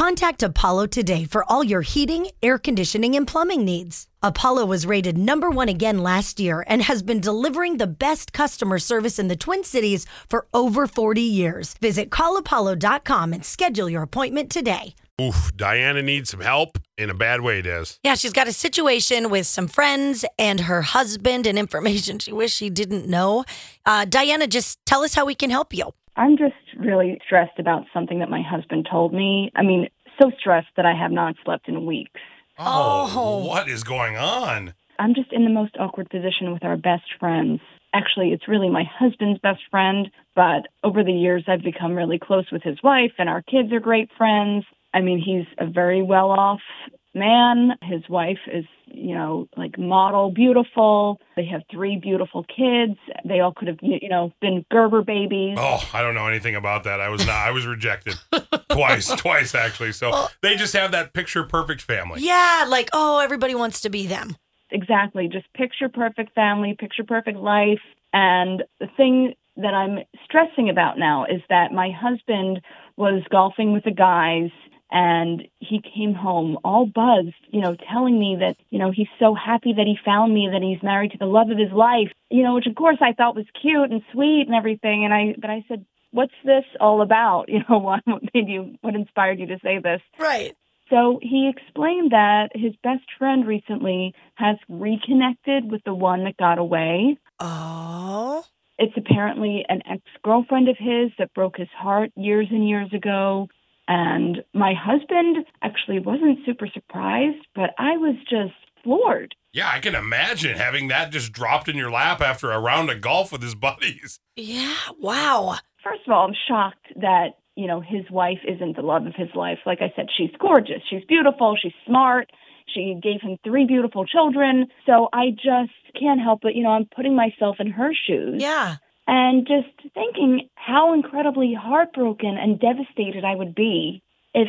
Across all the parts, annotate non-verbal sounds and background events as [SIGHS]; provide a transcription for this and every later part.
Contact Apollo today for all your heating, air conditioning, and plumbing needs. Apollo was rated number one again last year and has been delivering the best customer service in the Twin Cities for over 40 years. Visit callapollo.com and schedule your appointment today. Oof, Dianna needs some help in a bad way, Des. Yeah, she's got a situation with some friends and her husband and information she wished she didn't know. Uh, Dianna, just tell us how we can help you. I'm just really stressed about something that my husband told me. I mean, so stressed that I have not slept in weeks. Oh, oh, what is going on? I'm just in the most awkward position with our best friends. Actually, it's really my husband's best friend, but over the years, I've become really close with his wife, and our kids are great friends. I mean, he's a very well off man. His wife is, you know, like model beautiful. They have three beautiful kids. They all could have, you know, been Gerber babies. Oh, I don't know anything about that. I was not. I was rejected [LAUGHS] twice, twice actually. So they just have that picture perfect family. Yeah, like, oh, everybody wants to be them. Exactly. Just picture perfect family, picture perfect life. And the thing that I'm stressing about now is that my husband was golfing with the guys and he came home all buzzed, you know, telling me that, you know, he's so happy that he found me, that he's married to the love of his life, you know, which of course I thought was cute and sweet and everything. And I, but I said, what's this all about? [LAUGHS] You know, what, what made you, what inspired you to say this? Right. So he explained that his best friend recently has reconnected with the one that got away. Oh. It's apparently an ex girlfriend of his that broke his heart years and years ago. And my husband actually wasn't super surprised, but I was just floored. Yeah, I can imagine having that just dropped in your lap after a round of golf with his [LAUGHS] buddies. Yeah, wow. First of all, I'm shocked that, you know, his wife isn't the love of his life. Like I said, she's gorgeous, she's beautiful, she's smart. She gave him three beautiful children. So I just can't help but, you know, I'm putting myself in her shoes. Yeah. And just thinking how incredibly heartbroken and devastated I would be if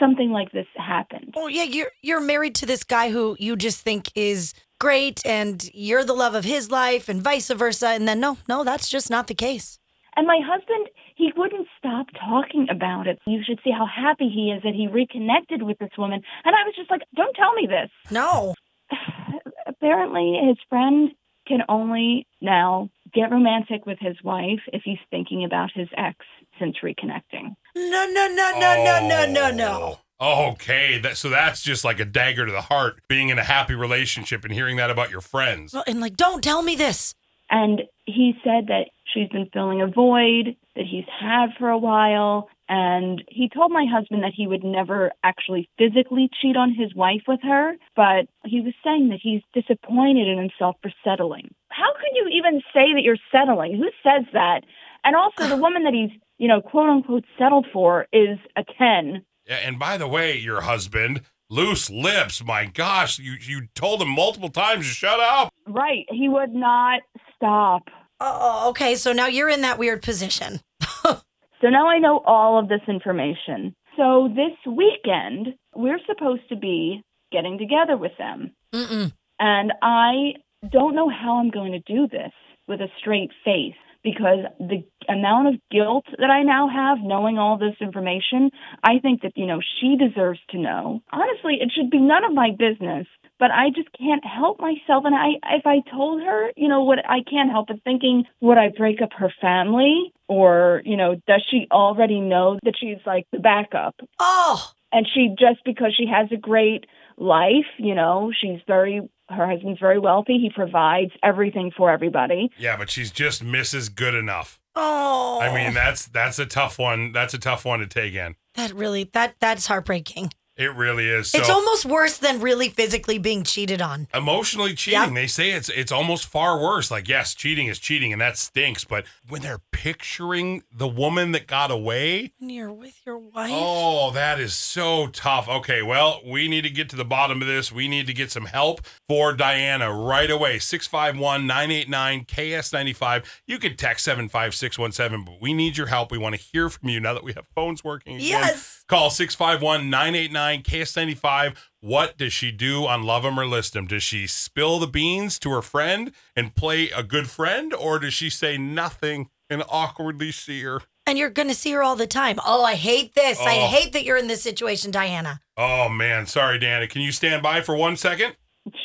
something like this happened. Well, yeah, you're you're married to this guy who you just think is great and you're the love of his life and vice versa and then no, no, that's just not the case. And my husband, he wouldn't stop talking about it. You should see how happy he is that he reconnected with this woman. And I was just like, don't tell me this. No. [SIGHS] Apparently, his friend can only now get romantic with his wife if he's thinking about his ex since reconnecting. No, no, no, no, no, no, no, no. Oh, Okay, that, so that's just like a dagger to the heart, being in a happy relationship and hearing that about your friends. Well, and like, don't tell me this. And he said that she's been filling a void that he's had for a while. And he told my husband that he would never actually physically cheat on his wife with her, but he was saying that he's disappointed in himself for settling. How could you even say that you're settling? Who says that? And also, the woman that he's, you know, quote unquote settled for is a 10. Yeah, and by the way, your husband, loose lips. My gosh, you you told him multiple times to shut up. Right. He would not stop. Oh, okay. So now you're in that weird position. [LAUGHS] So now I know all of this information. So this weekend, we're supposed to be getting together with them. Mm-mm. And I don't know how I'm going to do this with a straight face because the amount of guilt that I now have knowing all this information, I think that, you know, she deserves to know. Honestly, it should be none of my business, but I just can't help myself. And I, if I told her, you know, what I can't help but thinking, would I break up her family? Or, you know, does she already know that she's like the backup? Oh, and she just because she has a great life you know she's very her husband's very wealthy he provides everything for everybody Yeah, but she's just Mrs. Good enough. oh. I mean, that's that's a tough one. That's a tough one to take in. that really that that's heartbreaking. It really is. So it's almost worse than really physically being cheated on. emotionally cheating, Yep. they say it's it's almost far worse. Like, yes, cheating is cheating, and that stinks. But when they're picturing the woman that got away, When you're with your wife. Oh, that is so tough. Okay, well, we need to get to the bottom of this. We need to get some help for Dianna right away. 651 989 KS95. You can text 75617, but we need your help. We want to hear from you now that we have phones working. Again. Yes. Call 651 989 KS95. What does she do on Love 'em or List 'em? Does she spill the beans to her friend and play a good friend, or does she say nothing and awkwardly see her? And you're going to see her all the time. Oh, I hate this. I Oh. hate that you're in this situation, Dianna. Oh man, sorry, Dianna. Can you stand by for one second?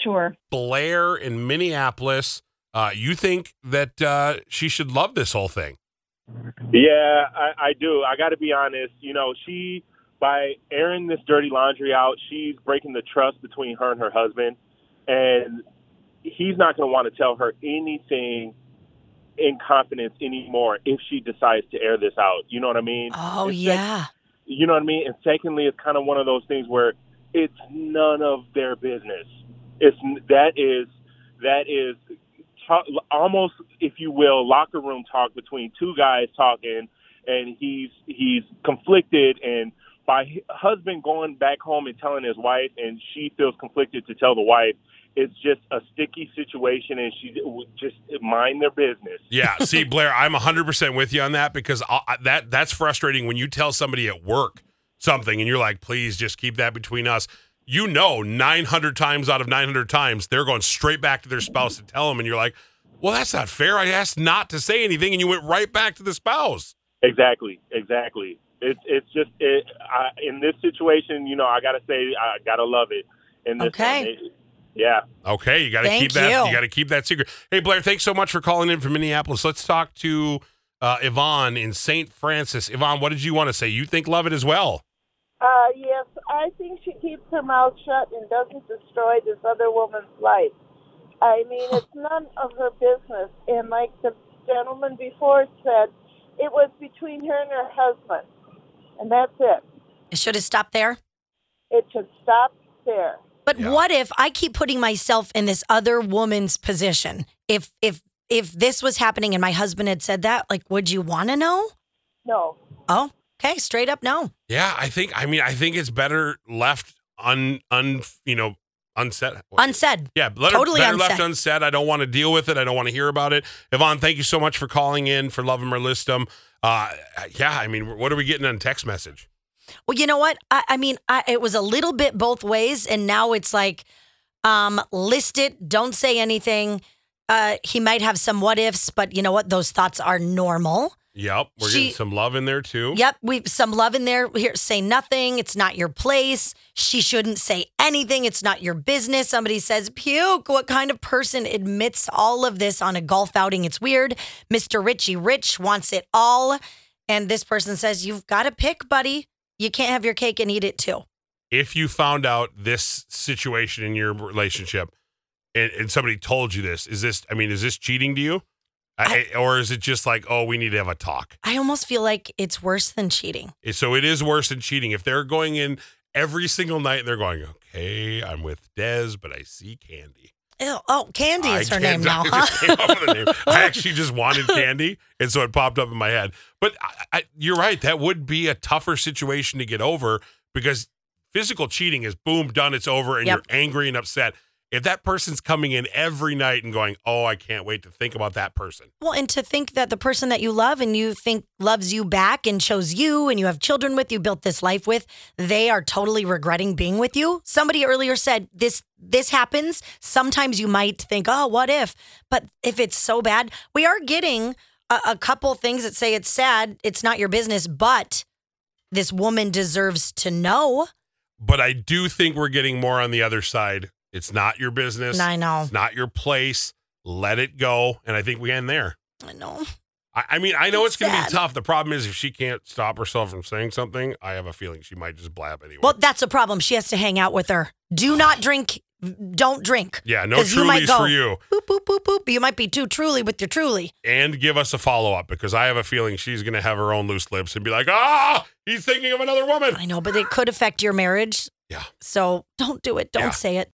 Sure. Blair in Minneapolis. Uh, you think that uh, she should love this whole thing? Yeah, I, I do. I got to be honest. You know, she by airing this dirty laundry out, she's breaking the trust between her and her husband, and he's not going to want to tell her anything in confidence anymore if she decides to air this out. You know what I mean? Oh, It's yeah. you know what I mean? And secondly, it's kind of one of those things where it's none of their business. It's that is that is talk, almost, if you will, locker room talk between two guys talking, and he's he's conflicted, and by husband going back home and telling his wife, and she feels conflicted to tell the wife. It's just a sticky situation, and she would just mind their business. Yeah. See, [LAUGHS] Blair, I'm 100% with you on that because I, that that's frustrating when you tell somebody at work something and you're like, please just keep that between us. You know, 900 times out of 900 times, they're going straight back to their spouse to tell them. And you're like, well, that's not fair. I asked not to say anything and you went right back to the spouse. Exactly, exactly. It's it's just it, I, in this situation, you know, I gotta say, I gotta love it. In this Okay. one. It- yeah. Okay, you got to Thank keep that. you. You got to keep that secret. Hey, Blair, thanks so much for calling in from Minneapolis. Let's talk to uh, Yvonne in St. Francis. Yvonne, what did you want to say? You think love it as well? Uh, yes, I think she keeps her mouth shut and doesn't destroy this other woman's life. I mean, it's none of her business. And like the gentleman before said, it was between her and her husband. And that's it. It should have stopped there. It should stop there. But Yeah. what if I keep putting myself in this other woman's position? If if if this was happening and my husband had said that, like, would you want to know? No. Oh, okay, straight up no. Yeah, I think. I mean, I think it's better left un un you know unsaid. Unsaid. Yeah, let Totally her, better left unsaid. unsaid. I don't want to deal with it. I don't want to hear about it. Yvonne, thank you so much for calling in for Love 'em or List 'em. Uh, yeah, I mean, what are we getting on text message? Well, you know what? I, I mean, I, it was a little bit both ways, and now it's like, um, list it, don't say anything. Uh, he might have some what ifs, but you know what? Those thoughts are normal. Yep, we're She- getting some love in there too. Yep, we've some love in there. Here, say nothing. It's not your place. She shouldn't say anything. It's not your business. Somebody says puke. What kind of person admits all of this on a golf outing? It's weird. Mr. Richie Rich wants it all, and this person says you've got to pick, buddy. You can't have your cake and eat it too. If you found out this situation in your relationship, and, and somebody told you this, is this? I mean, is this cheating to you, I, or is it just like, oh, we need to have a talk? I almost feel like it's worse than cheating. So it is worse than cheating. If they're going in every single night, and they're going, okay, I'm with Dez, but I see Candy. Ew, oh, Candy is I her name now, I huh? [LAUGHS] came up with a name. [LAUGHS] I actually just wanted Candy, and so it popped up in my head. But I, I, you're right; that would be a tougher situation to get over because physical cheating is boom, done, it's over, and Yep. you're angry and upset. If that person's coming in every night and going, "Oh, I can't wait to think about that person," Well, and to think that the person that you love and you think loves you back and chose you and you have children with, you built this life with, they are totally regretting being with you. Somebody earlier said this this happens. Sometimes you might think, "Oh, what if?" But if it's so bad, we are getting a, a couple things that say it's sad, it's not your business, but this woman deserves to know. but I do think we're getting more on the other side. It's not your business. I know. It's not your place. Let it go, and I think we end there. I know. I, I mean, I know it's, It's going to be tough. The problem is, if she can't stop herself from saying something, I have a feeling she might just blab anyway. Well, that's a problem. She has to hang out with her. Do [SIGHS] not drink. Don't drink. yeah, no Trulies go, for you. Boop, boop, boop, boop. You might be too truly with your truly. And give us a follow up because I have a feeling she's going to have her own loose lips and be like, ah, he's thinking of another woman. I know, but it could affect your marriage. Yeah. So don't do it. Don't Yeah. say it.